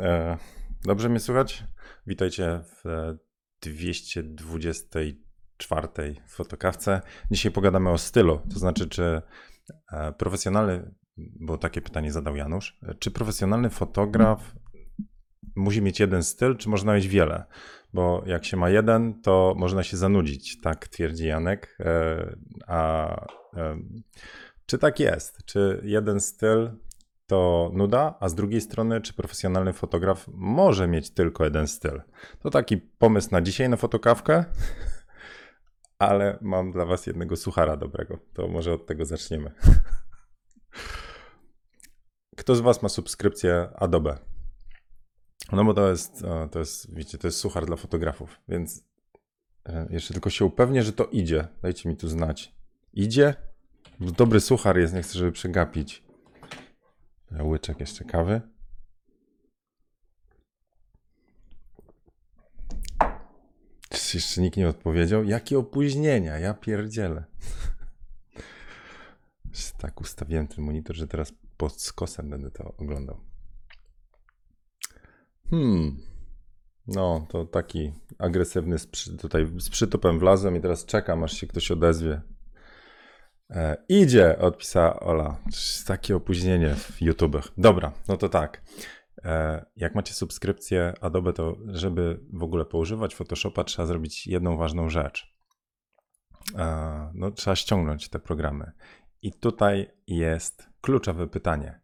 E, dobrze mnie słychać? Witajcie w e, 224 fotokawce. Dzisiaj pogadamy o stylu, to znaczy, czy e, profesjonalny, bo takie pytanie zadał Janusz, e, czy profesjonalny fotograf musi mieć jeden styl, czy można mieć wiele? Bo jak się ma jeden, to można się zanudzić, tak twierdzi Janek. E, a e, czy tak jest? Czy jeden styl to nuda, a z drugiej strony, czy profesjonalny fotograf może mieć tylko jeden styl? To taki pomysł na dzisiaj na fotokawkę, ale mam dla Was jednego suchara dobrego. To może od tego zaczniemy. Kto z Was ma subskrypcję Adobe? No bo to jest, e, to jest, wiecie, to jest suchar dla fotografów, więc e, jeszcze tylko się upewnię, że to idzie. Dajcie mi tu znać. Idzie? Dobry suchar jest, nie chcę, żeby przegapić. Łyczek jeszcze kawy. Czy jeszcze nikt nie odpowiedział? Jakie opóźnienia? Ja pierdzielę. Tak ustawiłem ten monitor, że teraz pod skosem będę to oglądał. Hmm. No, to taki agresywny, tutaj z przytupem wlazłem i teraz czekam, aż się ktoś odezwie. E, idzie, odpisała Ola. Takie opóźnienie w YouTubach. Dobra, no to tak. E, jak macie subskrypcję Adobe, to żeby w ogóle poużywać Photoshopa, trzeba zrobić jedną ważną rzecz. E, no, trzeba ściągnąć te programy. I tutaj jest kluczowe pytanie.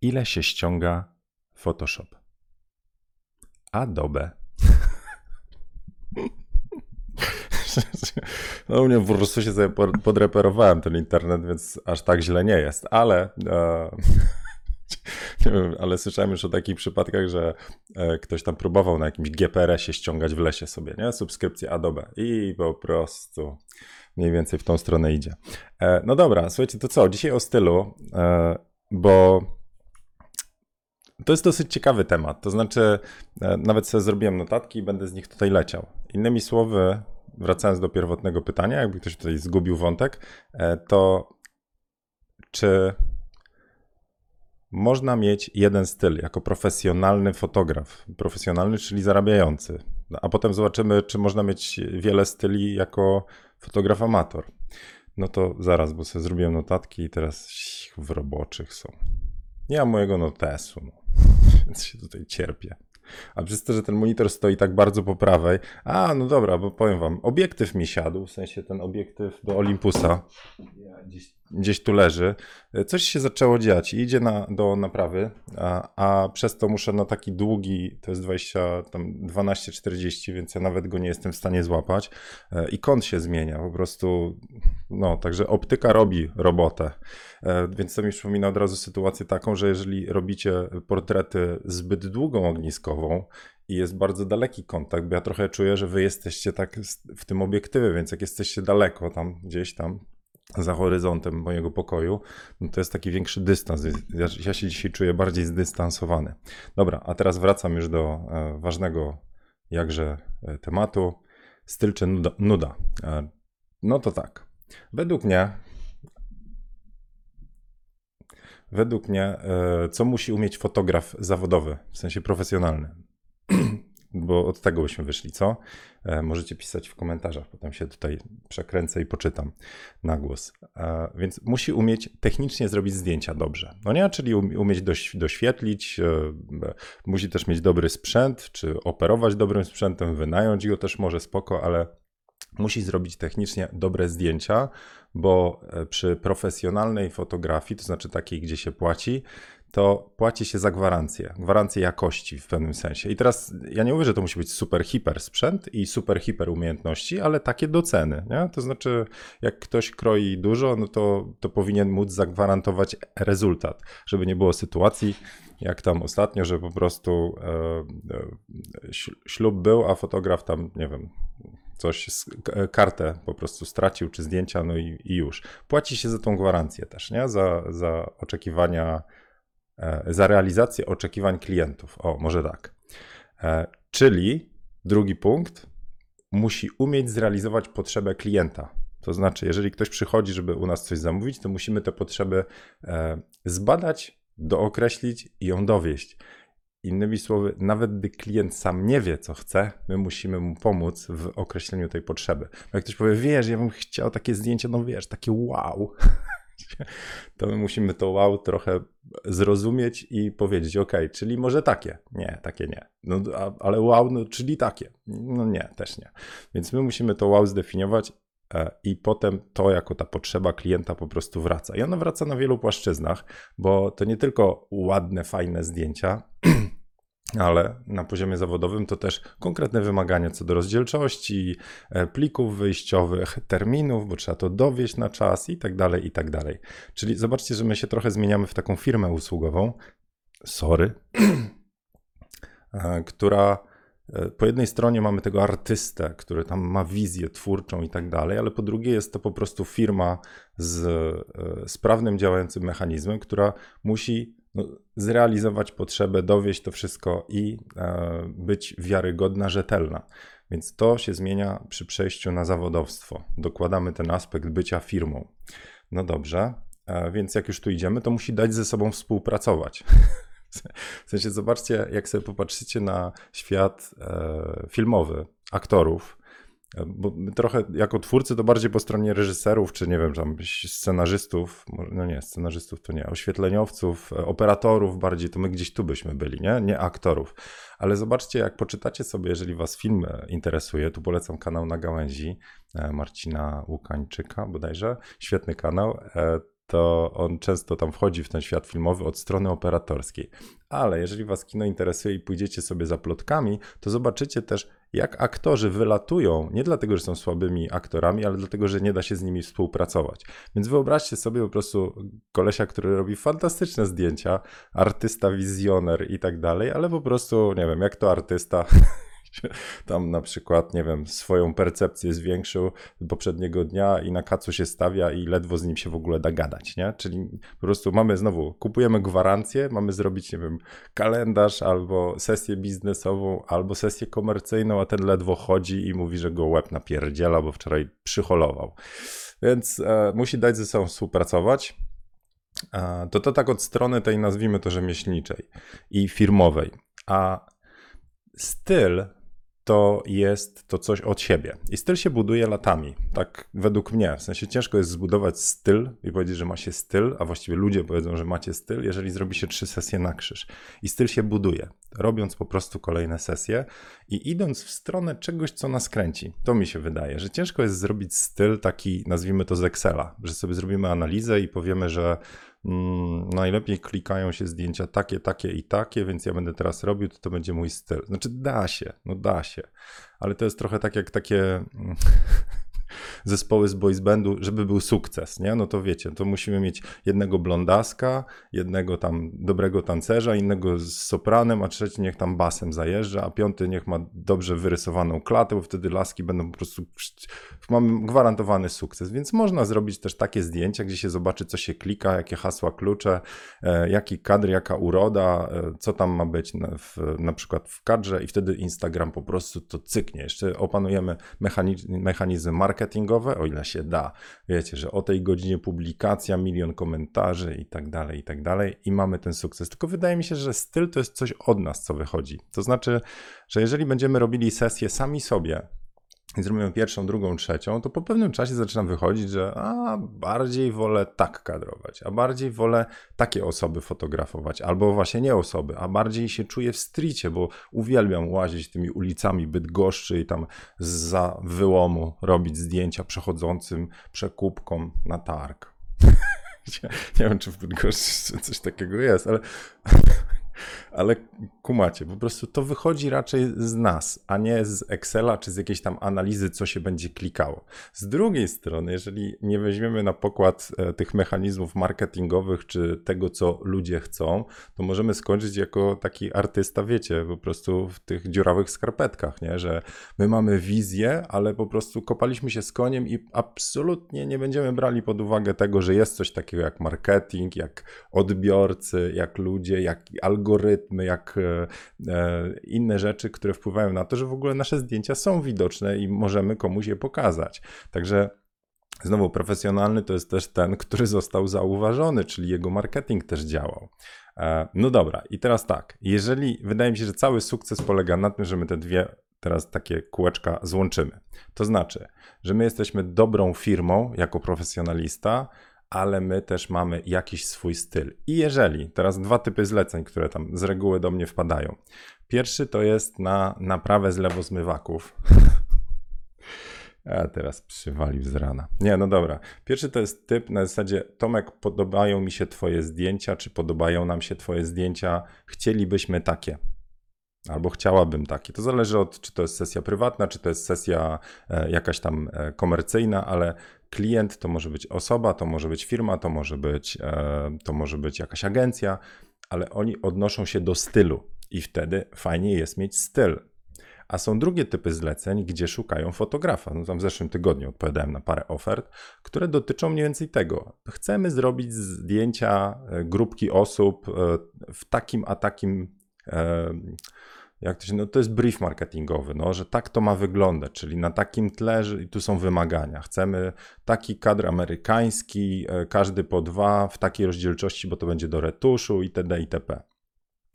Ile się ściąga Photoshop? Adobe. No u mnie po prostu się sobie podreperowałem ten internet, więc aż tak źle nie jest, ale e, ale słyszałem już o takich przypadkach, że e, ktoś tam próbował na jakimś GPRS-ie ściągać w lesie sobie, nie? Subskrypcję Adobe i po prostu mniej więcej w tą stronę idzie. E, no dobra, słuchajcie, to co? Dzisiaj o stylu, e, bo to jest dosyć ciekawy temat. To znaczy, nawet sobie zrobiłem notatki i będę z nich tutaj leciał. Innymi słowy, wracając do pierwotnego pytania, jakby ktoś tutaj zgubił wątek, e, to czy można mieć jeden styl jako profesjonalny fotograf, profesjonalny, czyli zarabiający, a potem zobaczymy, czy można mieć wiele styli jako fotograf amator. No to zaraz, bo sobie zrobiłem notatki i teraz w roboczych są. Nie mam mojego notesu, no. więc się tutaj cierpię. A przez to, że ten monitor stoi tak bardzo po prawej, a no dobra, bo powiem wam, obiektyw mi siadł, w sensie ten obiektyw do Olympusa. Gdzieś gdzieś tu leży. Coś się zaczęło dziać i idzie na, do naprawy, a, a przez to muszę na taki długi, to jest 20, tam 12-40, więc ja nawet go nie jestem w stanie złapać. E, I kąt się zmienia, po prostu, no, także optyka robi robotę. E, więc to mi przypomina od razu sytuację taką, że jeżeli robicie portrety zbyt długą ogniskową, i jest bardzo daleki kontakt, bo ja trochę czuję, że wy jesteście tak w tym obiektywie, więc jak jesteście daleko tam gdzieś tam, za horyzontem mojego pokoju, no to jest taki większy dystans. Ja, ja, się dzisiaj czuję bardziej zdystansowany. Dobra, a teraz wracam już do e, ważnego jakże e, tematu. Styl czy nuda? nuda. E, no to tak. Według mnie według mnie, e, co musi umieć fotograf zawodowy, w sensie profesjonalny? bo od tego byśmy wyszli, co? E, możecie pisać w komentarzach, potem się tutaj przekręcę i poczytam na głos. E, więc musi umieć technicznie zrobić zdjęcia dobrze. No nie, czyli umieć doś, doświetlić, e, musi też mieć dobry sprzęt, czy operować dobrym sprzętem, wynająć go też może spoko, ale musi zrobić technicznie dobre zdjęcia, bo przy profesjonalnej fotografii, to znaczy takiej, gdzie się płaci, to płaci się za gwarancję, gwarancję jakości w pewnym sensie. I teraz ja nie mówię, że to musi być super hiper sprzęt i super hiper umiejętności, ale takie doceny. Nie? To znaczy, jak ktoś kroi dużo, no to, to powinien móc zagwarantować rezultat, żeby nie było sytuacji, jak tam ostatnio, że po prostu e, e, ślub był, a fotograf tam, nie wiem, coś, kartę po prostu stracił, czy zdjęcia, no i, i już. Płaci się za tą gwarancję też, nie? Za, za oczekiwania E, za realizację oczekiwań klientów. O, może tak. E, czyli drugi punkt, musi umieć zrealizować potrzebę klienta. To znaczy, jeżeli ktoś przychodzi, żeby u nas coś zamówić, to musimy te potrzeby e, zbadać, dookreślić i ją dowieść. Innymi słowy, nawet gdy klient sam nie wie, co chce, my musimy mu pomóc w określeniu tej potrzeby. Bo jak ktoś powie, wiesz, ja bym chciał takie zdjęcie, no wiesz, takie wow, to my musimy to wow trochę zrozumieć i powiedzieć, ok, czyli może takie. Nie, takie nie. No, ale wow, no, czyli takie. No nie, też nie. Więc my musimy to wow zdefiniować e, i potem to jako ta potrzeba klienta po prostu wraca. I ona wraca na wielu płaszczyznach, bo to nie tylko ładne, fajne zdjęcia, ale na poziomie zawodowym to też konkretne wymagania co do rozdzielczości, e, plików wyjściowych, terminów, bo trzeba to dowieść na czas i tak dalej, i tak dalej. Czyli zobaczcie, że my się trochę zmieniamy w taką firmę usługową, sorry, e, która e, po jednej stronie mamy tego artystę, który tam ma wizję twórczą i tak dalej, ale po drugiej jest to po prostu firma z sprawnym działającym mechanizmem, która musi no, zrealizować potrzebę, dowieść to wszystko i e, być wiarygodna, rzetelna. Więc to się zmienia przy przejściu na zawodowstwo. Dokładamy ten aspekt bycia firmą. No dobrze, e, więc jak już tu idziemy, to musi dać ze sobą współpracować. W sensie, zobaczcie, jak sobie popatrzycie na świat e, filmowy, aktorów, bo trochę jako twórcy to bardziej po stronie reżyserów, czy nie wiem, tam scenarzystów, no nie, scenarzystów to nie, oświetleniowców, e, operatorów bardziej, to my gdzieś tu byśmy byli, nie? Nie aktorów. Ale zobaczcie, jak poczytacie sobie, jeżeli was film e, interesuje, tu polecam kanał na gałęzi e, Marcina Łukańczyka bodajże, świetny kanał, to on często tam wchodzi w ten świat filmowy od strony operatorskiej. Ale jeżeli was kino interesuje i pójdziecie sobie za plotkami, to zobaczycie też, jak aktorzy wylatują, nie dlatego, że są słabymi aktorami, ale dlatego, że nie da się z nimi współpracować. Więc wyobraźcie sobie po prostu kolesia, który robi fantastyczne zdjęcia, artysta, wizjoner i tak dalej, ale po prostu, nie wiem, jak to artysta tam na przykład, nie wiem, swoją percepcję zwiększył poprzedniego dnia i na kacu się stawia i ledwo z nim się w ogóle da gadać, nie? Czyli po prostu mamy znowu, kupujemy gwarancję, mamy zrobić, nie wiem, kalendarz albo sesję biznesową, albo sesję komercyjną, a ten ledwo chodzi i mówi, że go łeb napierdziela, bo wczoraj przyholował. Więc e, musi dać ze sobą współpracować. E, to to tak od strony tej, nazwijmy to rzemieślniczej i firmowej. A styl to jest to coś od siebie. I styl się buduje latami, tak według mnie. W sensie ciężko jest zbudować styl i powiedzieć, że ma się styl, a właściwie ludzie powiedzą, że macie styl, jeżeli zrobi się trzy sesje na krzyż. I styl się buduje, robiąc po prostu kolejne sesje i idąc w stronę czegoś, co nas kręci. To mi się wydaje, że ciężko jest zrobić styl taki, nazwijmy to z Excela, że sobie zrobimy analizę i powiemy, że mm, najlepiej klikają się zdjęcia takie, takie i takie, więc ja będę teraz robił, to to będzie mój styl. Znaczy da się, no da się, ale to jest trochę tak jak takie mm, zespoły z boys bandu, żeby był sukces, nie? No to wiecie, to musimy mieć jednego blondaska, jednego tam dobrego tancerza, innego z sopranem, a trzeci niech tam basem zajeżdża, a piąty niech ma dobrze wyrysowaną klatę, bo wtedy laski będą po prostu, mamy gwarantowany sukces, więc można zrobić też takie zdjęcia, gdzie się zobaczy, co się klika, jakie hasła klucze, e, jaki kadr, jaka uroda, e, co tam ma być na, w, na przykład w kadrze i wtedy Instagram po prostu to cyknie. Jeszcze opanujemy mechanizm, mechanizm marketingowy, o ile się da. Wiecie, że o tej godzinie publikacja, milion komentarzy i tak dalej, i tak dalej, i mamy ten sukces. Tylko wydaje mi się, że styl to jest coś od nas, co wychodzi. To znaczy, że jeżeli będziemy robili sesję sami sobie, i zrobimy pierwszą, drugą, trzecią, to po pewnym czasie zaczynam wychodzić, że a bardziej wolę tak kadrować, a bardziej wolę takie osoby fotografować, albo właśnie nie osoby, a bardziej się czuję w stricie, bo uwielbiam łazić tymi ulicami Bydgoszczy i tam za wyłomu robić zdjęcia przechodzącym przekupkom na targ. nie wiem, czy w Bydgoszczy coś takiego jest, ale ale kumacie, po prostu to wychodzi raczej z nas, a nie z Excela czy z jakiejś tam analizy, co się będzie klikało. Z drugiej strony, jeżeli nie weźmiemy na pokład e, tych mechanizmów marketingowych czy tego, co ludzie chcą, to możemy skończyć jako taki artysta, wiecie, po prostu w tych dziurawych skarpetkach, nie? że my mamy wizję, ale po prostu kopaliśmy się z koniem i absolutnie nie będziemy brali pod uwagę tego, że jest coś takiego jak marketing, jak odbiorcy, jak ludzie, jak algorytmy, algorytmy, jak e, e, inne rzeczy, które wpływają na to, że w ogóle nasze zdjęcia są widoczne i możemy komuś je pokazać. Także Znowu, profesjonalny to jest też ten, który został zauważony, czyli jego marketing też działał. E, no dobra, i teraz tak. Jeżeli wydaje mi się, że cały sukces polega na tym, że my te dwie teraz takie kółeczka złączymy. To znaczy, że my jesteśmy dobrą firmą jako profesjonalista, ale my też mamy jakiś swój styl. I jeżeli, teraz dwa typy zleceń, które tam z reguły do mnie wpadają. Pierwszy to jest na naprawę zlewozmywaków. A teraz przywalił z rana. Nie, no dobra. Pierwszy to jest typ na zasadzie Tomek, podobają mi się twoje zdjęcia, czy podobają nam się twoje zdjęcia, chcielibyśmy takie. Albo chciałabym takie. To zależy od, czy to jest sesja prywatna, czy to jest sesja e, jakaś tam e, komercyjna, ale klient to może być osoba, to może być firma, to może być, e, to może być jakaś agencja, ale oni odnoszą się do stylu i wtedy fajnie jest mieć styl. A są drugie typy zleceń, gdzie szukają fotografa. No tam w zeszłym tygodniu odpowiadałem na parę ofert, które dotyczą mniej więcej tego. Chcemy zrobić zdjęcia grupki osób w takim a takim jak to się, no to jest brief marketingowy, no, że tak to ma wyglądać, czyli na takim tle, że tu są wymagania. Chcemy taki kadr amerykański, e, każdy po dwa, w takiej rozdzielczości, bo to będzie do retuszu itd. itp.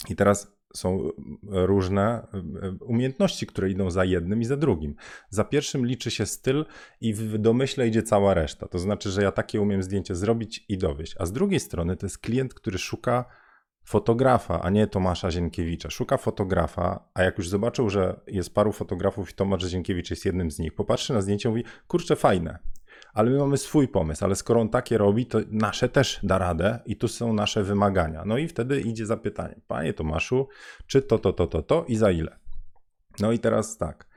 I teraz są różne e, umiejętności, które idą za jednym i za drugim. Za pierwszym liczy się styl i w domyśle idzie cała reszta. To znaczy, że ja takie umiem zdjęcie zrobić i dowieść. A z drugiej strony to jest klient, który szuka fotografa, a nie Tomasza Zienkiewicza. Szuka fotografa, a jak już zobaczył, że jest paru fotografów i Tomasz Zienkiewicz jest jednym z nich, popatrzy na zdjęcie i mówi, kurczę, fajne, ale my mamy swój pomysł, ale skoro on takie robi, to nasze też da radę i tu są nasze wymagania. No i wtedy idzie zapytanie, panie Tomaszu, czy to, to, to, to, to i za ile? No i teraz tak,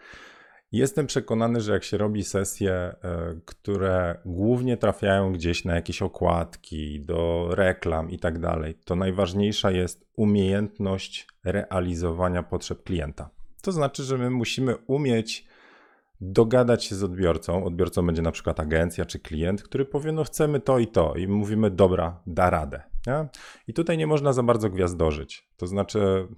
Jestem przekonany, że jak się robi sesje, e, które głównie trafiają gdzieś na jakieś okładki, do reklam i tak dalej, to najważniejsza jest umiejętność realizowania potrzeb klienta. To znaczy, że my musimy umieć dogadać się z odbiorcą. Odbiorcą będzie na przykład agencja czy klient, który powie: No, chcemy to i to, i mówimy: Dobra, da radę. Nie? I tutaj nie można za bardzo gwiazdorzyć. To znaczy,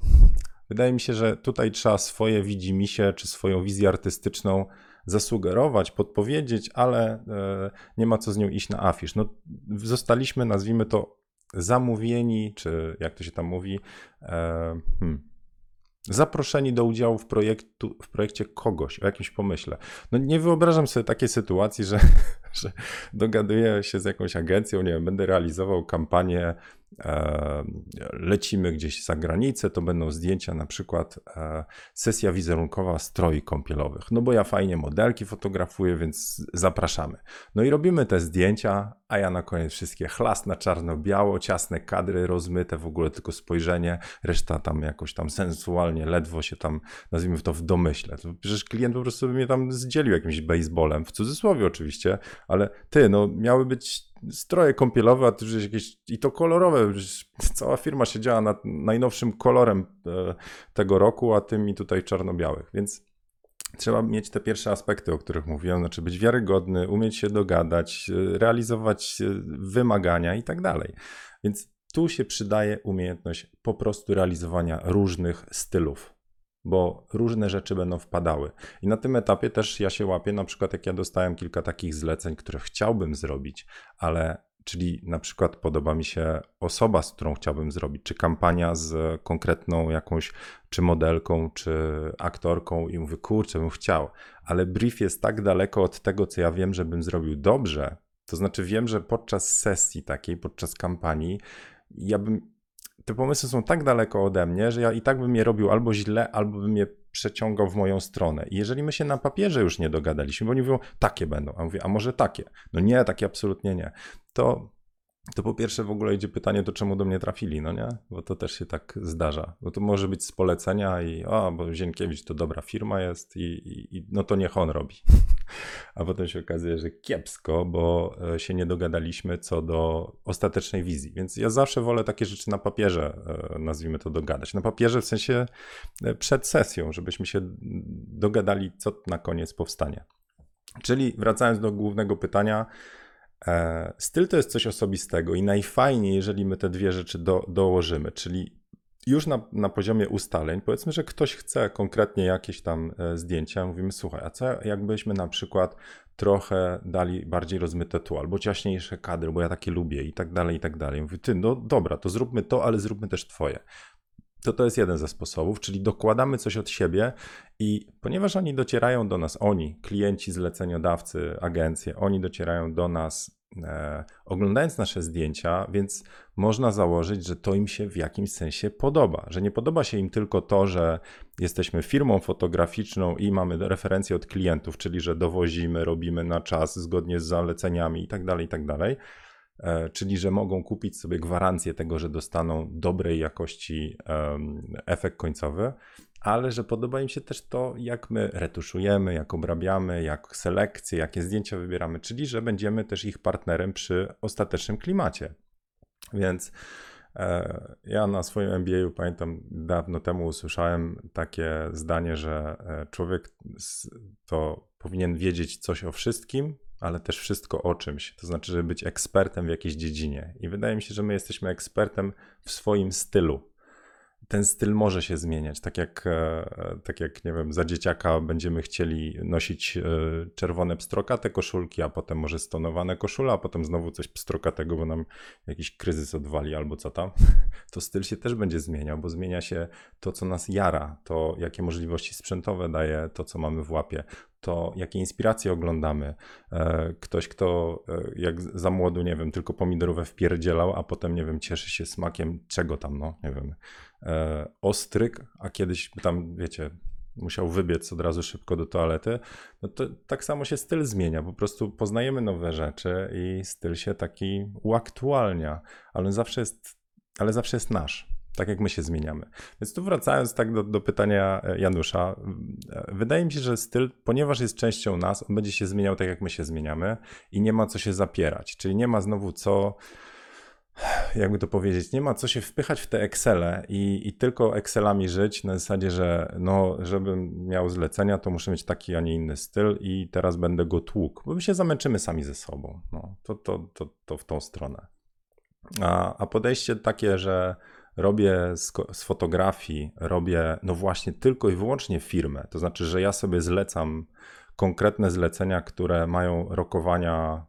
Wydaje mi się, że tutaj trzeba swoje widzimisię czy swoją wizję artystyczną zasugerować, podpowiedzieć, ale e, nie ma co z nią iść na afisz. No, zostaliśmy, nazwijmy to, zamówieni, czy jak to się tam mówi, e, hmm, zaproszeni do udziału w, projektu, w projekcie kogoś, o jakimś pomyśle. No nie wyobrażam sobie takiej sytuacji, że, że dogaduję się z jakąś agencją, nie wiem, będę realizował kampanię E, lecimy gdzieś za granicę, to będą zdjęcia, na przykład e, sesja wizerunkowa stroi kąpielowych. No bo ja fajnie modelki fotografuję, więc zapraszamy. No i robimy te zdjęcia, a ja na koniec wszystkie chlas na czarno-biało, ciasne kadry, rozmyte, w ogóle tylko spojrzenie, reszta tam jakoś tam sensualnie, ledwo się tam, nazwijmy to w domyśle. Przecież klient po prostu by mnie tam zdzielił jakimś baseballem, w cudzysłowie oczywiście, ale ty, no miały być stroje kąpielowe, a też jakieś i to kolorowe. Cała firma siedziała nad najnowszym kolorem e, tego roku, a tym i tutaj czarno-białych. Więc trzeba mieć te pierwsze aspekty, o których mówiłem, znaczy być wiarygodny, umieć się dogadać, e, realizować e, wymagania i tak dalej. Więc tu się przydaje umiejętność po prostu realizowania różnych stylów bo różne rzeczy będą wpadały. I na tym etapie też ja się łapię, na przykład jak ja dostałem kilka takich zleceń, które chciałbym zrobić, ale czyli na przykład podoba mi się osoba, z którą chciałbym zrobić, czy kampania z konkretną jakąś, czy modelką, czy aktorką i mówię, kurczę, bym chciał, ale brief jest tak daleko od tego, co ja wiem, że bym zrobił dobrze, to znaczy wiem, że podczas sesji takiej, podczas kampanii, ja bym te pomysły są tak daleko ode mnie, że ja i tak bym je robił albo źle, albo bym je przeciągał w moją stronę. I jeżeli my się na papierze już nie dogadaliśmy, bo oni mówią, takie będą, a mówię, a może takie? No nie, takie absolutnie nie. To to po pierwsze w ogóle idzie pytanie, to czemu do mnie trafili, no nie? Bo to też się tak zdarza. Bo to może być z polecenia i o, bo Zienkiewicz to dobra firma jest i, i, i no to niech on robi. A potem się okazuje, że kiepsko, bo e, się nie dogadaliśmy co do ostatecznej wizji. Więc ja zawsze wolę takie rzeczy na papierze, e, nazwijmy to, dogadać. Na papierze w sensie e, przed sesją, żebyśmy się dogadali, co na koniec powstanie. Czyli wracając do głównego pytania, styl to jest coś osobistego i najfajniej, jeżeli my te dwie rzeczy do, dołożymy, czyli już na, na poziomie ustaleń, powiedzmy, że ktoś chce konkretnie jakieś tam e, zdjęcia, mówimy, słuchaj, a co jakbyśmy na przykład trochę dali bardziej rozmyte tu, albo ciaśniejsze kadry, bo ja takie lubię i tak dalej, i tak dalej. Mówię, ty, no dobra, to zróbmy to, ale zróbmy też twoje. To to jest jeden ze sposobów, czyli dokładamy coś od siebie i ponieważ oni docierają do nas, oni, klienci, zleceniodawcy, agencje, oni docierają do nas e, oglądając nasze zdjęcia, więc można założyć, że to im się w jakimś sensie podoba. Że nie podoba się im tylko to, że jesteśmy firmą fotograficzną i mamy referencje od klientów, czyli że dowozimy, robimy na czas zgodnie z zaleceniami itd., tak itd., tak czyli że mogą kupić sobie gwarancję tego, że dostaną dobrej jakości efekt końcowy, ale że podoba im się też to, jak my retuszujemy, jak obrabiamy, jak selekcje, jakie zdjęcia wybieramy, czyli że będziemy też ich partnerem przy ostatecznym klimacie. Więc e, ja na swoim MBA pamiętam dawno temu usłyszałem takie zdanie, że e, człowiek to powinien wiedzieć coś o wszystkim, ale też wszystko o czymś. To znaczy, żeby być ekspertem w jakiejś dziedzinie. I wydaje mi się, że my jesteśmy ekspertem w swoim stylu ten styl może się zmieniać. Tak jak, e, tak jak, nie wiem, za dzieciaka będziemy chcieli nosić e, czerwone pstrokate koszulki, a potem może stonowane koszule, a potem znowu coś pstrokatego, bo nam jakiś kryzys odwali albo co tam. To styl się też będzie zmieniał, bo zmienia się to, co nas jara, to jakie możliwości sprzętowe daje to, co mamy w łapie, to jakie inspiracje oglądamy. E, ktoś, kto jak za młodu, nie wiem, tylko pomidorówę wpierdzielał, a potem, nie wiem, cieszy się smakiem czego tam, no, nie wiem, e, ostryk, a kiedyś tam, wiecie, musiał wybiec od razu szybko do toalety, no to tak samo się styl zmienia. Po prostu poznajemy nowe rzeczy i styl się taki uaktualnia, ale zawsze jest, ale zawsze jest nasz. Tak jak my się zmieniamy. Więc tu wracając tak do, do pytania e, Janusza, e, wydaje mi się, że styl, ponieważ jest częścią nas, on będzie się zmieniał tak jak my się zmieniamy i nie ma co się zapierać. Czyli nie ma znowu co jakby to powiedzieć, nie ma co się wpychać w te Excele i, i tylko Excelami żyć na zasadzie, że no, żebym miał zlecenia, to muszę mieć taki, a nie inny styl i teraz będę go tłukł, bo my się zamęczymy sami ze sobą. No, to, to, to, to w tą stronę. A, a podejście takie, że robię z, z, fotografii, robię no właśnie tylko i wyłącznie firmę, to znaczy, że ja sobie zlecam konkretne zlecenia, które mają rokowania,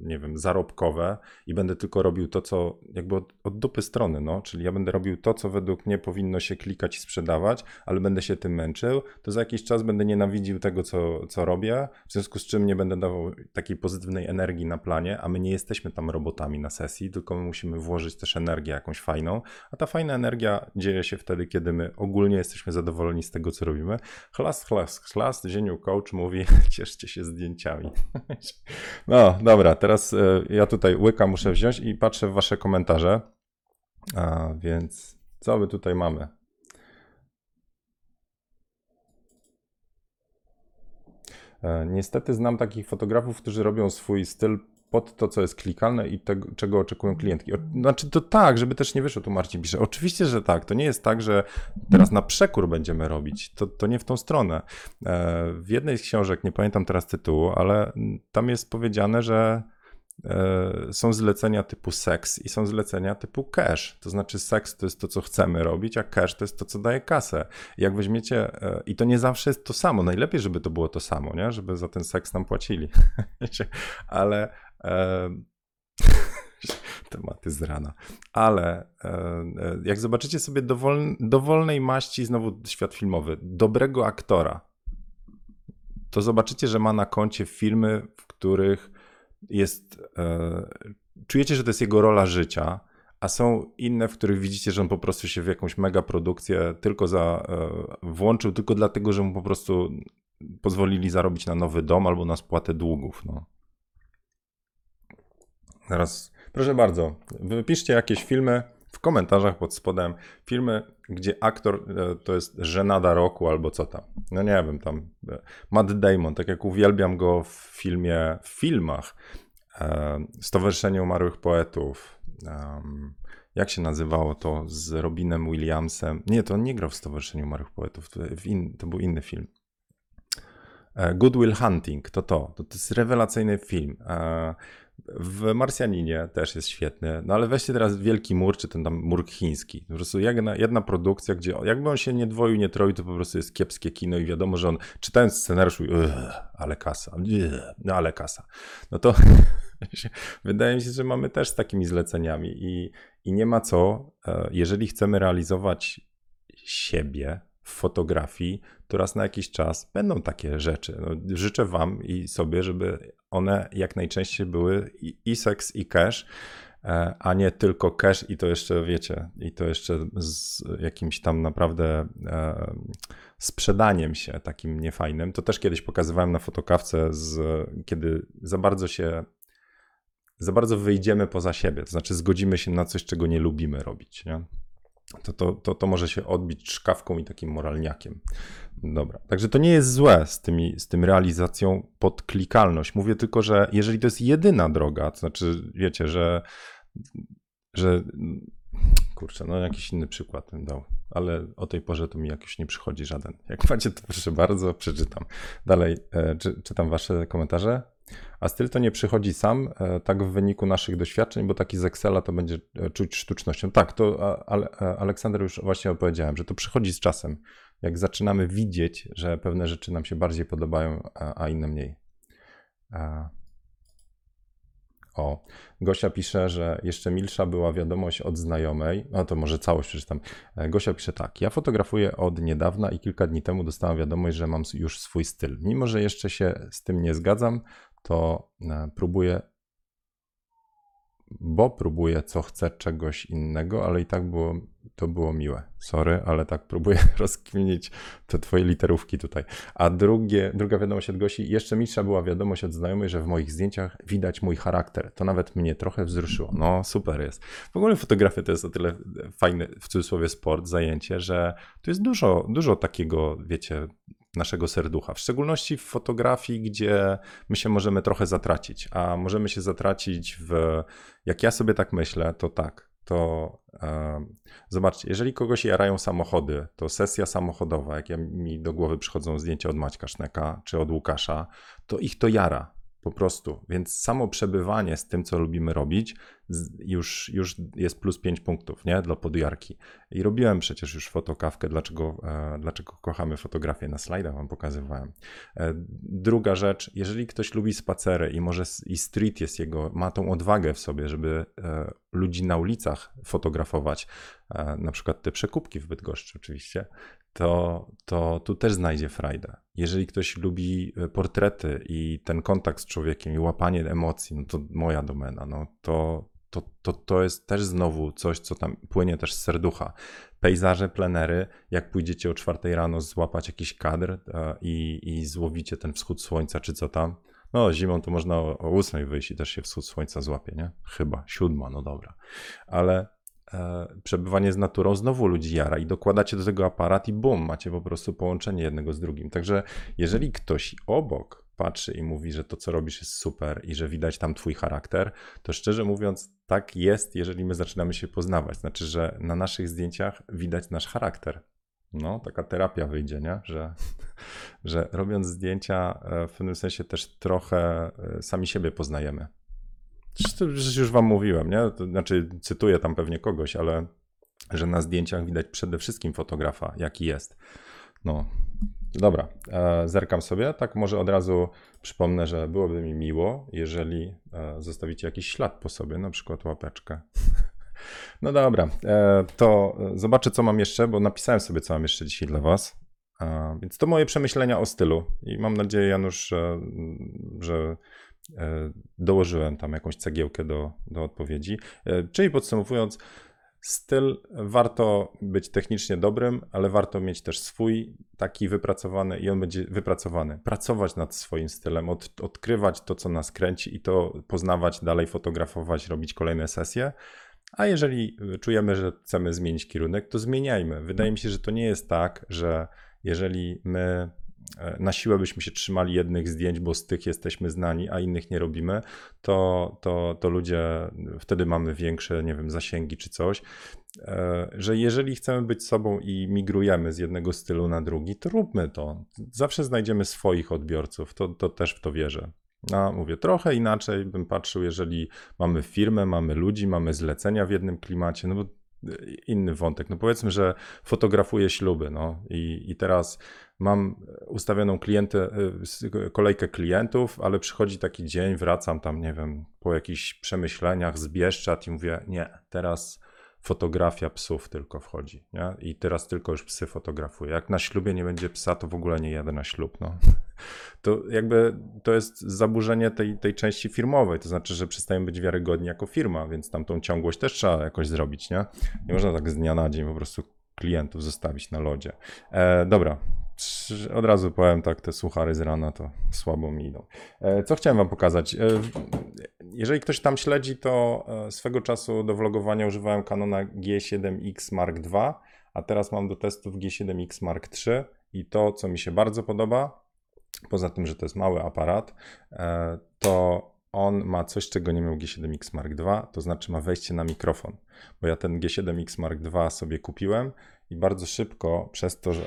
nie wiem, zarobkowe i będę tylko robił to, co jakby od, od dupy strony, no, czyli ja będę robił to, co według mnie powinno się klikać i sprzedawać, ale będę się tym męczył, to za jakiś czas będę nienawidził tego, co, co robię, w związku z czym nie będę dawał takiej pozytywnej energii na planie, a my nie jesteśmy tam robotami na sesji, tylko my musimy włożyć też energię jakąś fajną, a ta fajna energia dzieje się wtedy, kiedy my ogólnie jesteśmy zadowoleni z tego, co robimy. Chlast, chlast, chlast, zieniu coach mówi, cieszcie się zdjęciami. No, dobra, teraz e, ja tutaj łyka muszę wziąć i patrzę w wasze komentarze. A więc co my tutaj mamy? E, niestety znam takich fotografów, którzy robią swój styl pod to, co jest klikalne i tego, czego oczekują klientki. Znaczy to tak, żeby też nie wyszło, tu Marcin pisze. Oczywiście, że tak. To nie jest tak, że teraz na przekór będziemy robić. To, to nie w tą stronę. E, w jednej z książek, nie pamiętam teraz tytułu, ale tam jest powiedziane, że e, są zlecenia typu seks i są zlecenia typu cash. To znaczy seks to jest to, co chcemy robić, a cash to jest to, co daje kasę. jak weźmiecie, e, i to nie zawsze jest to samo. Najlepiej, żeby to było to samo, nie? żeby za ten seks nam płacili. ale Tematy z rana. Ale e, e, jak zobaczycie sobie dowol, dowolnej maści, znowu świat filmowy, dobrego aktora, to zobaczycie, że ma na koncie filmy, w których jest. E, czujecie, że to jest jego rola życia, a są inne, w których widzicie, że on po prostu się w jakąś mega produkcję tylko za, włączył, tylko dlatego, że mu po prostu pozwolili zarobić na nowy dom albo na spłatę długów. No. Teraz, proszę bardzo, wypiszcie jakieś filmy w komentarzach pod spodem. Filmy, gdzie aktor e, to jest żenada roku albo co tam. No nie wiem, tam e, Matt Damon, tak jak uwielbiam go w filmie, w filmach e, Stowarzyszenie Umarłych Poetów. Jak się nazywało to z Robinem Williamsem? Nie, to on nie grał w Stowarzyszeniu Umarłych Poetów, to, in, to był inny film. Good Will Hunting, to to. To, to jest rewelacyjny film. W Marsjaninie też jest świetny, no ale weźcie teraz Wielki Mur, czy ten tam mur chiński. Po prostu jedna, jedna produkcja, gdzie jakby on się nie dwoił, nie troił, to po prostu jest kiepskie kino i wiadomo, że on czytając scenariusz ale kasa, no ale kasa. No to wydaje mi się, że mamy też z takimi zleceniami i, i nie ma co, e, jeżeli chcemy realizować siebie, w fotografii, to raz na jakiś czas będą takie rzeczy. No, życzę Wam i sobie, żeby one jak najczęściej były i, i seks, i cash, e, a nie tylko cash i to jeszcze, wiecie, i to jeszcze z jakimś tam naprawdę e, sprzedaniem się takim niefajnym. To też kiedyś pokazywałem na fotokawce, z, kiedy za bardzo się za bardzo wyjdziemy poza siebie, to znaczy zgodzimy się na coś, czego nie lubimy robić. Nie? To, to, to, to może się odbić szkawką i takim moralniakiem. Dobra, także to nie jest złe z, tymi, z tym realizacją pod klikalność. Mówię tylko, że jeżeli to jest jedyna droga, to znaczy, wiecie, że, że kurczę, no jakiś inny przykład bym dał, ale o tej porze to mi jakoś nie przychodzi żaden. Jak macie, to proszę bardzo, przeczytam. Dalej, e, czy, czytam wasze komentarze. A styl to nie przychodzi sam, e, tak w wyniku naszych doświadczeń, bo taki z Excela to będzie e, czuć sztucznością. Tak, to e, Aleksander już właśnie opowiedziałem, że to przychodzi z czasem. Jak zaczynamy widzieć, że pewne rzeczy nam się bardziej podobają, a inne mniej. O, Gosia pisze, że jeszcze milsza była wiadomość od znajomej. No to może całość przeczytam. Gosia pisze tak. Ja fotografuję od niedawna i kilka dni temu dostałam wiadomość, że mam już swój styl. Mimo, że jeszcze się z tym nie zgadzam, to e, próbuję, bo próbuję co chcę czegoś innego, ale i tak było, to było miłe. Sorry, ale tak próbuję rozkminić te twoje literówki tutaj. A drugie, druga wiadomość od Gosi, jeszcze milsza była wiadomość od znajomej, że w moich zdjęciach widać mój charakter. To nawet mnie trochę wzruszyło. No super jest. W ogóle fotografia to jest o tyle fajny, w cudzysłowie sport, zajęcie, że tu jest dużo, dużo takiego, wiecie, naszego serducha. W szczególności w fotografii, gdzie my się możemy trochę zatracić, a możemy się zatracić w. Jak ja sobie tak myślę, to tak. To e, zobaczcie, jeżeli kogoś jarają samochody, to sesja samochodowa, jak ja, mi do głowy przychodzą zdjęcia od Maćka Szneka czy od Łukasza, to ich to jara po prostu. Więc samo przebywanie z tym, co lubimy robić, już, już jest plus 5 punktów nie? dla podjarki. I robiłem przecież już fotokawkę, dlaczego, e, dlaczego kochamy fotografię na slajdach, wam pokazywałem. E, druga rzecz, jeżeli ktoś lubi spacery i może i street jest jego, ma tą odwagę w sobie, żeby e, ludzi na ulicach fotografować, na przykład te przekupki w Bydgoszczy oczywiście, to, to tu też znajdzie frajdę. Jeżeli ktoś lubi portrety i ten kontakt z człowiekiem i łapanie emocji, no to moja domena, no to, to, to, to jest też znowu coś, co tam płynie też z serducha. Pejzaże, plenery, jak pójdziecie o czwartej rano złapać jakiś kadr e, i, i złowicie ten wschód słońca, czy co tam, no, zimą to można o, o 8 wyjść i też się wschód słońca złapie, nie? Chyba, siódma, no dobra. Ale e, przebywanie z naturą znowu ludzi jara i dokładacie do tego aparat i bum, macie po prostu połączenie jednego z drugim. Także jeżeli ktoś obok patrzy i mówi, że to, co robisz, jest super i że widać tam twój charakter, to szczerze mówiąc, tak jest, jeżeli my zaczynamy się poznawać. Znaczy, że na naszych zdjęciach widać nasz charakter. No, taka terapia wyjdzie, nie? Że, że robiąc zdjęcia, e, w pewnym sensie też trochę e, sami siebie poznajemy. Przecież już wam mówiłem, nie? To znaczy, cytuję tam pewnie kogoś, ale że na zdjęciach widać przede wszystkim fotografa, jaki jest. No, Dobra, e, zerkam sobie. Tak, może od razu przypomnę, że byłoby mi miło, jeżeli e, zostawicie jakiś ślad po sobie, na przykład łapeczkę. No dobra, e, to zobaczę, co mam jeszcze, bo napisałem sobie, co mam jeszcze dzisiaj dla Was. Więc to moje przemyślenia o stylu i mam nadzieję, Janusz, że, że dołożyłem tam jakąś cegiełkę do, do odpowiedzi. Czyli podsumowując, Styl warto być technicznie dobrym, ale warto mieć też swój taki wypracowany i on będzie wypracowany. Pracować nad swoim stylem, od, odkrywać to, co nas kręci i to poznawać, dalej fotografować, robić kolejne sesje. A jeżeli czujemy, że chcemy zmienić kierunek, to zmieniajmy. Wydaje mi się, że to nie jest tak, że jeżeli my E, na siłę byśmy się trzymali jednych zdjęć, bo z tych jesteśmy znani, a innych nie robimy, to, to, to ludzie, wtedy mamy większe, nie wiem, zasięgi czy coś, e, że jeżeli chcemy być sobą i migrujemy z jednego stylu na drugi, to róbmy to. Zawsze znajdziemy swoich odbiorców, to, to też w to wierzę. A mówię, trochę inaczej bym patrzył, jeżeli mamy firmę, mamy ludzi, mamy zlecenia w jednym klimacie, no bo inny wątek. No powiedzmy, że fotografuję śluby, no i, i teraz mam ustawioną klientę, y, kolejkę klientów, ale przychodzi taki dzień, wracam tam, nie wiem, po jakichś przemyśleniach z Bieszczad i mówię, nie, teraz fotografia psów tylko wchodzi, nie? I teraz tylko już psy fotografuję. Jak na ślubie nie będzie psa, to w ogóle nie jadę na ślub, no. To jakby to jest zaburzenie tej, tej części firmowej, to znaczy, że przestajemy być wiarygodni jako firma, więc tam tą ciągłość też trzeba jakoś zrobić, nie? Nie można tak z dnia na dzień po prostu klientów zostawić na lodzie. E, dobra, od razu powiem tak, te suchary z rana to słabo mi idą. E, co chciałem wam pokazać? E, jeżeli ktoś tam śledzi, to e, swego czasu do vlogowania używałem Canona G7X Mark II, a teraz mam do testów G7X Mark III i to, co mi się bardzo podoba, poza tym, że to jest mały aparat, to on ma coś, czego nie miał G7X Mark II, to znaczy ma wejście na mikrofon, bo ja ten G7X Mark II sobie kupiłem i bardzo szybko przez to, że...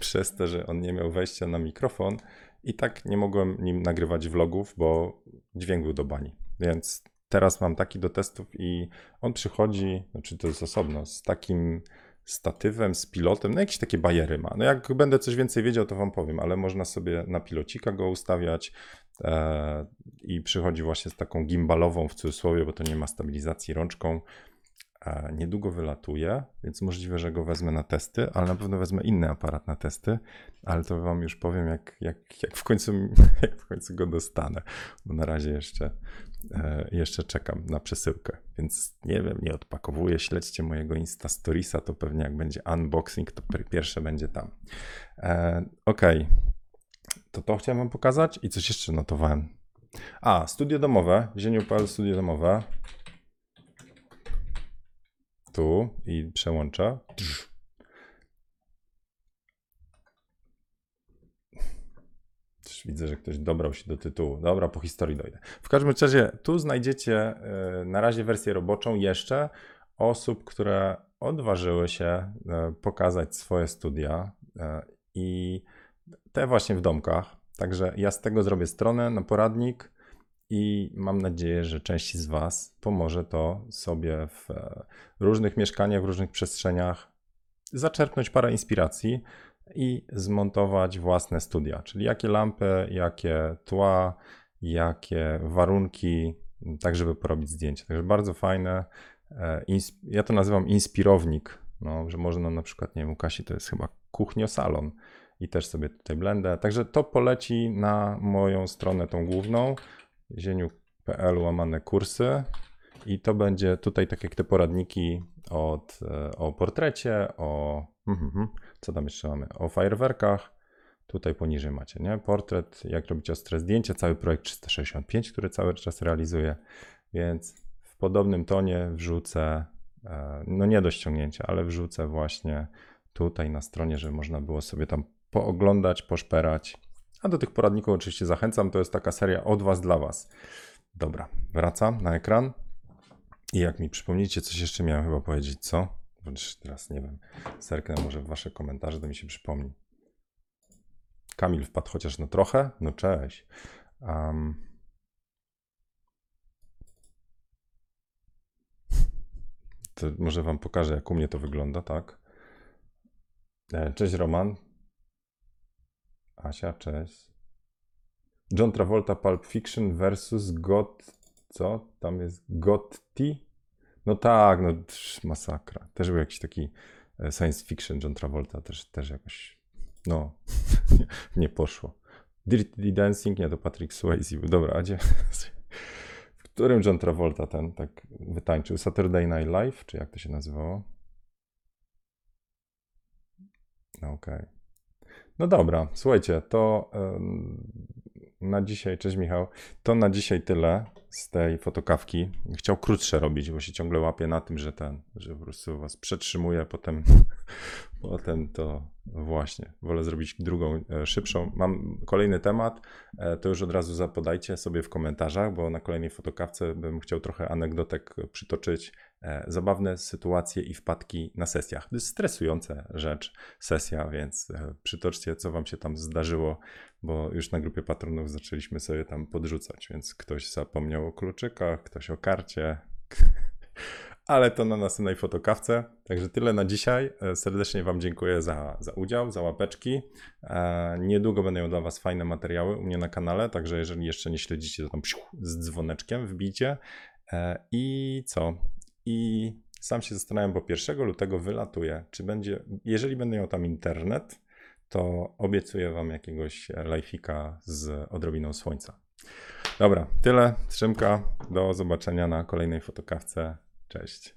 przez to, że on nie miał wejścia na mikrofon i tak nie mogłem nim nagrywać vlogów, bo dźwięk był do bani. Więc teraz mam taki do testów i on przychodzi, znaczy to jest osobno, z takim statywem, z pilotem, no jakieś takie bajery ma. No jak będę coś więcej wiedział, to wam powiem, ale można sobie na pilocika go ustawiać e, i przychodzi właśnie z taką gimbalową w cudzysłowie, bo to nie ma stabilizacji rączką, niedługo wylatuje, więc możliwe, że go wezmę na testy, ale na pewno wezmę inny aparat na testy, ale to wam już powiem, jak, jak, jak, w, końcu, jak w końcu go dostanę, bo na razie jeszcze, e, jeszcze czekam na przesyłkę, więc nie wiem, nie odpakowuję, śledźcie mojego Insta Storiesa, to pewnie jak będzie unboxing, to pierwsze będzie tam. E, ok, to to chciałem wam pokazać i coś jeszcze notowałem. A, studio domowe, Zieniu.pl studio domowe tu i przełącza. Widzę, że ktoś dobrał się do tytułu. Dobra, po historii dojdę. W każdym razie tu znajdziecie e, na razie wersję roboczą jeszcze osób, które odważyły się e, pokazać swoje studia e, i te właśnie w domkach. Także ja z tego zrobię stronę na poradnik i mam nadzieję, że części z Was pomoże to sobie w e, różnych mieszkaniach, w różnych przestrzeniach zaczerpnąć parę inspiracji i zmontować własne studia, czyli jakie lampy, jakie tła, jakie warunki, tak żeby porobić zdjęcie. Także bardzo fajne. E, ja to nazywam inspirownik, no, że można na przykład, nie wiem, u Kasi to jest chyba kuchniosalon i też sobie tutaj blendę. Także to poleci na moją stronę tą główną zieniu.pl łamane kursy. I to będzie tutaj tak jak te poradniki od, e, o portrecie, o mhm, mhm, co tam jeszcze mamy, o fajerwerkach. Tutaj poniżej macie, nie? Portret, jak robić ostre zdjęcia, cały projekt 365, który cały czas realizuję, więc w podobnym tonie wrzucę, e, no nie do ściągnięcia, ale wrzucę właśnie tutaj na stronie, żeby można było sobie tam pooglądać, poszperać a do tych poradników oczywiście zachęcam. To jest taka seria od Was dla Was. Dobra, wracam na ekran. I jak mi przypomnicie, coś jeszcze miałem chyba powiedzieć, co? Teraz nie wiem. Serknę może w Wasze komentarze, to mi się przypomni. Kamil wpadł chociaż no trochę? No cześć. Um, to może Wam pokażę, jak u mnie to wygląda, tak? E, cześć Roman. Asia, cześć. John Travolta Pulp Fiction versus God... Co? Tam jest Gotti? No tak, no masakra. Też był jakiś taki e, science fiction John Travolta, też, też jakoś, no, nie, nie poszło. Dirty Dancing, nie, to Patrick Swayze. Dobra, gdzie? W którym John Travolta ten tak wytańczył? Saturday Night Live, czy jak to się nazywało? No okej. Okay. No dobra, słuchajcie, to na dzisiaj, cześć Michał, to na dzisiaj tyle z tej fotokawki. Chciał krótsze robić, bo się ciągle łapię na tym, że ten, że po prostu was przetrzymuję, potem, Potem to właśnie, wolę zrobić drugą e, szybszą. Mam kolejny temat, e, to już od razu zapodajcie sobie w komentarzach, bo na kolejnej fotokawce bym chciał trochę anegdotek przytoczyć. E, Zabawne sytuacje i wpadki na sesjach. To jest stresująca rzecz, sesja, więc e, przytoczcie, co wam się tam zdarzyło, bo już na grupie patronów zaczęliśmy sobie tam podrzucać, więc ktoś zapomniał o kluczykach, ktoś o karcie. Ale to na następnej fotokawce. Także tyle na dzisiaj. E, Serdecznie Wam dziękuję za, za udział, za łapeczki. Niedługo będą dla Was fajne materiały u mnie na kanale, także jeżeli jeszcze nie śledzicie, to tam z dzwoneczkiem wbijcie. I co? I sam się zastanawiam, bo 1 lutego wylatuje, czy będzie, jeżeli będę miał tam internet, to obiecuję Wam jakiegoś lajfika z odrobiną słońca. Dobra, tyle. Trzymka. Do zobaczenia na kolejnej fotokawce. Cześć.